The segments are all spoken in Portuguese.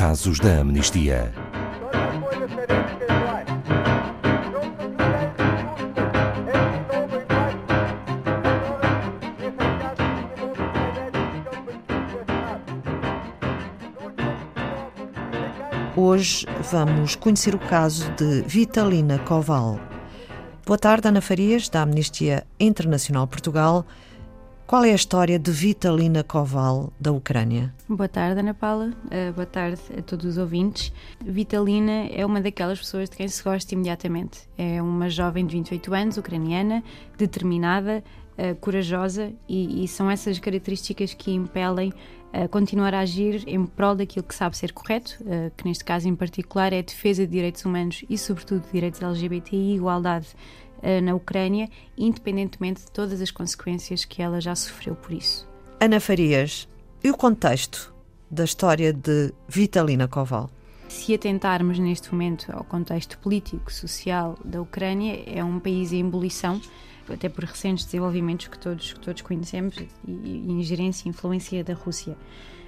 casos da amnistia. Hoje vamos conhecer o caso de Vitalina Koval. Boa tarde, Ana Farias, da Amnistia Internacional Portugal. Qual é a história de Vitalina Koval, da Ucrânia? Boa tarde, Ana Paula. Uh, boa tarde a todos os ouvintes. Vitalina é uma daquelas pessoas de quem se gosta imediatamente. É uma jovem de 28 anos, ucraniana, determinada, uh, corajosa e, e, são essas características que impelem a continuar a agir em prol daquilo que sabe ser correto, uh, que neste caso em particular é a defesa de direitos humanos e, sobretudo, de direitos LGBTI e igualdade uh, na Ucrânia, independentemente de todas as consequências que ela já sofreu por isso. Ana Farias, e o contexto da história de Vitalina Koval? Se atentarmos neste momento ao contexto político, social da Ucrânia, é um país em ebulição até por recentes desenvolvimentos que todos, que todos conhecemos e, e ingerência e influência da Rússia.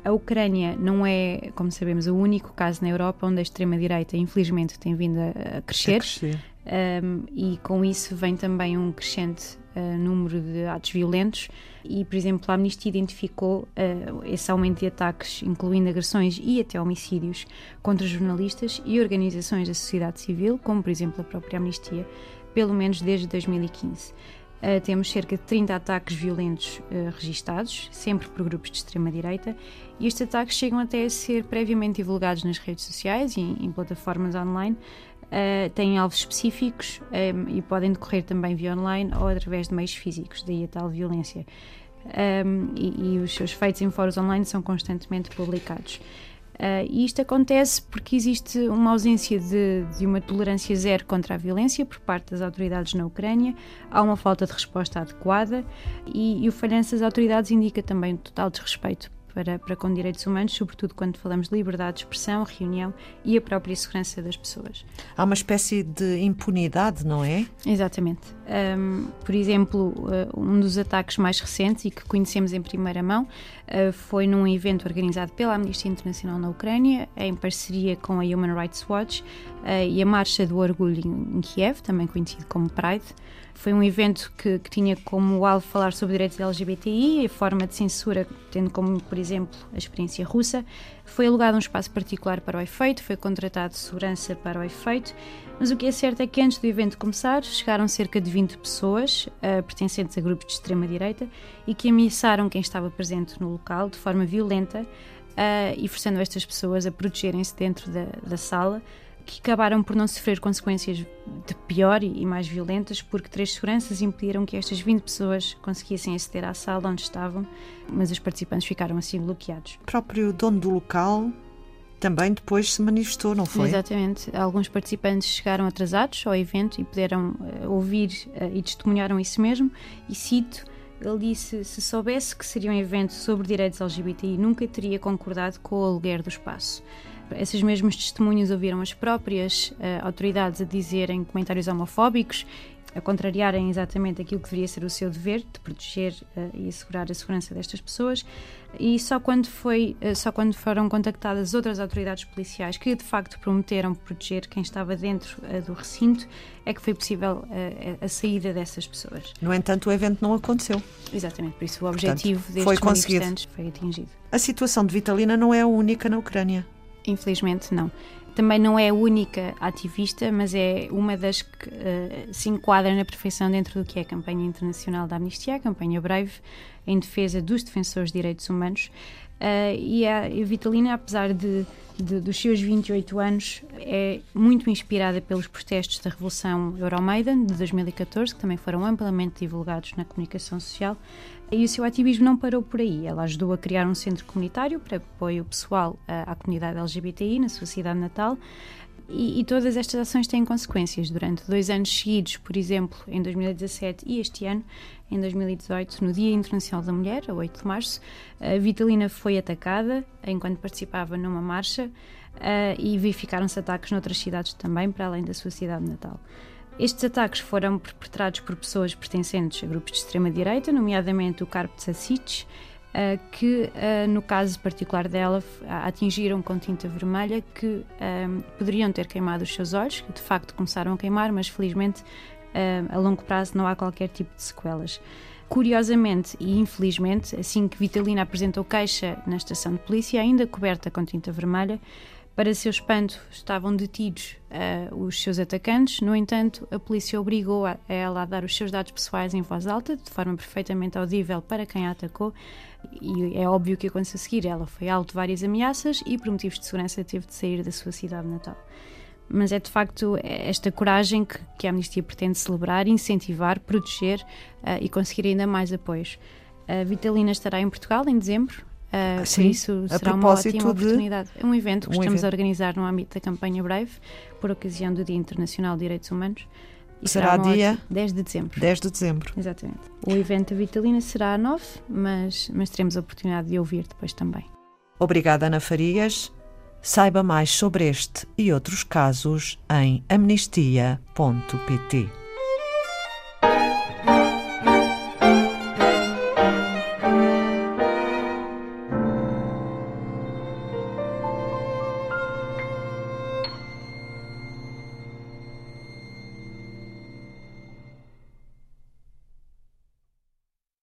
A Ucrânia não é, como sabemos, o único caso na Europa onde a extrema-direita, infelizmente, tem vindo a crescer. A crescer. Um, e com isso vem também um crescente uh, número de atos violentos e, por exemplo, a Amnistia identificou uh, esse aumento de ataques, incluindo agressões e até homicídios contra jornalistas e organizações da sociedade civil, como, por exemplo, a própria Amnistia, pelo menos desde 2015. Uh, temos cerca de 30 ataques violentos uh, registados, sempre por grupos de extrema-direita, e estes ataques chegam até a ser previamente divulgados nas redes sociais e em, em plataformas online. Uh, têm alvos específicos um, e podem decorrer também via online ou através de meios físicos, daí a tal violência. Um, e, e os seus feitos em fóruns online são constantemente publicados. Uh, e isto acontece porque existe uma ausência de, de, uma tolerância zero contra a violência por parte das autoridades na Ucrânia, há uma falta de resposta adequada e, e o falhanço das autoridades indica também total desrespeito para, para com direitos humanos, sobretudo quando falamos de liberdade de expressão, reunião e a própria segurança das pessoas. Há uma espécie de impunidade, não é? Exatamente. Um, por exemplo, uh, um dos ataques mais recentes e que conhecemos em primeira mão uh, foi num evento organizado pela Amnistia Internacional na Ucrânia, em parceria com a Human Rights Watch uh, e a Marcha do Orgulho em Kiev, também conhecido como Pride. Foi um evento que, que, tinha como alvo falar sobre direitos LGBTI e forma de censura, tendo como, por exemplo, a experiência russa. Foi alugado um espaço particular para o efeito, foi contratado segurança para o efeito, mas o que é certo é que antes do evento começar, chegaram cerca de 20 pessoas, uh, pertencentes a grupos de extrema-direita, e que ameaçaram quem estava presente no local de forma violenta uh, e forçando estas pessoas a protegerem-se dentro da, da sala que acabaram por não sofrer consequências de pior e mais violentas, porque três seguranças impediram que estas 20 pessoas conseguissem aceder à sala onde estavam, mas os participantes ficaram assim bloqueados. O próprio dono do local também depois se manifestou, não foi? Exatamente. Alguns participantes chegaram atrasados ao evento e puderam uh, ouvir uh, e testemunharam isso mesmo, e cito. Ele disse: se soubesse que seria um evento sobre direitos LGBTI, nunca teria concordado com o aluguer do espaço esses mesmos testemunhos ouviram as próprias uh, autoridades a dizerem comentários homofóbicos, a contrariarem exatamente aquilo que deveria ser o seu dever, de proteger uh, e assegurar a segurança destas pessoas. E só quando, foi, uh, só quando foram contactadas outras autoridades policiais que de facto prometeram proteger quem estava dentro do recinto, é que foi possível a saída dessas pessoas. No entanto, o evento não aconteceu. Exatamente, por isso o objetivo Portanto, destes foi manifestantes foi atingido. A situação de Vitalina não é a única na Ucrânia. Infelizmente, não. Também não é a única ativista, mas é uma das que uh, se enquadra na perfeição dentro do que é a campanha internacional da Amnistia, a campanha Brave, em defesa dos defensores de direitos humanos. Uh, e a Vitalina, apesar de, de, dos seus 28 anos, é muito inspirada pelos protestos da Revolução Euromaidan de 2014, que também foram amplamente divulgados na comunicação social. E o seu ativismo não parou por aí. Ela ajudou a criar um centro comunitário para apoio pessoal à, à comunidade LGBTI na sua cidade natal. E, e, todas estas ações têm consequências. Durante dois anos seguidos, por exemplo, em 2017 e este ano, em 2018, no Dia Internacional da Mulher, a 8 de março, a Vitalina foi atacada enquanto participava numa marcha uh, e verificaram-se ataques noutras cidades também, para além da sua cidade natal. Estes ataques foram perpetrados por pessoas pertencentes a grupos de extrema-direita, nomeadamente o Karp Tsatsic, Uh, que, uh, no caso particular dela, atingiram com tinta vermelha que poderiam ter queimado os seus olhos, que de facto começaram a queimar, mas felizmente a longo prazo não há qualquer tipo de sequelas. Curiosamente e infelizmente, assim que Vitalina apresentou queixa na estação de polícia, ainda coberta com tinta vermelha, para seu espanto, estavam detidos uh, os seus atacantes. No entanto, a polícia obrigou a, ela a dar os seus dados pessoais em voz alta, de forma perfeitamente audível para quem a atacou. E é óbvio que aconteceu a seguir. Ela foi alvo de várias ameaças e, por motivos de segurança, teve de sair da sua cidade natal mas é de facto esta coragem que, que a Amnistia pretende celebrar, incentivar, proteger uh, e conseguir ainda mais apoios. A Vitalina estará em Portugal em dezembro, Uh, Sim, por isso será uma ótima oportunidade. É um evento que um estamos evento. a organizar no âmbito da campanha Brave, por ocasião do Dia Internacional de Direitos Humanos. E será, será dia 10 de dezembro. 10 de dezembro. Exatamente. O evento da Vitalina será a 9, mas, mas teremos a oportunidade de ouvir depois também. Obrigada, Ana Farias. Saiba mais sobre este e outros casos em amnistia.pt.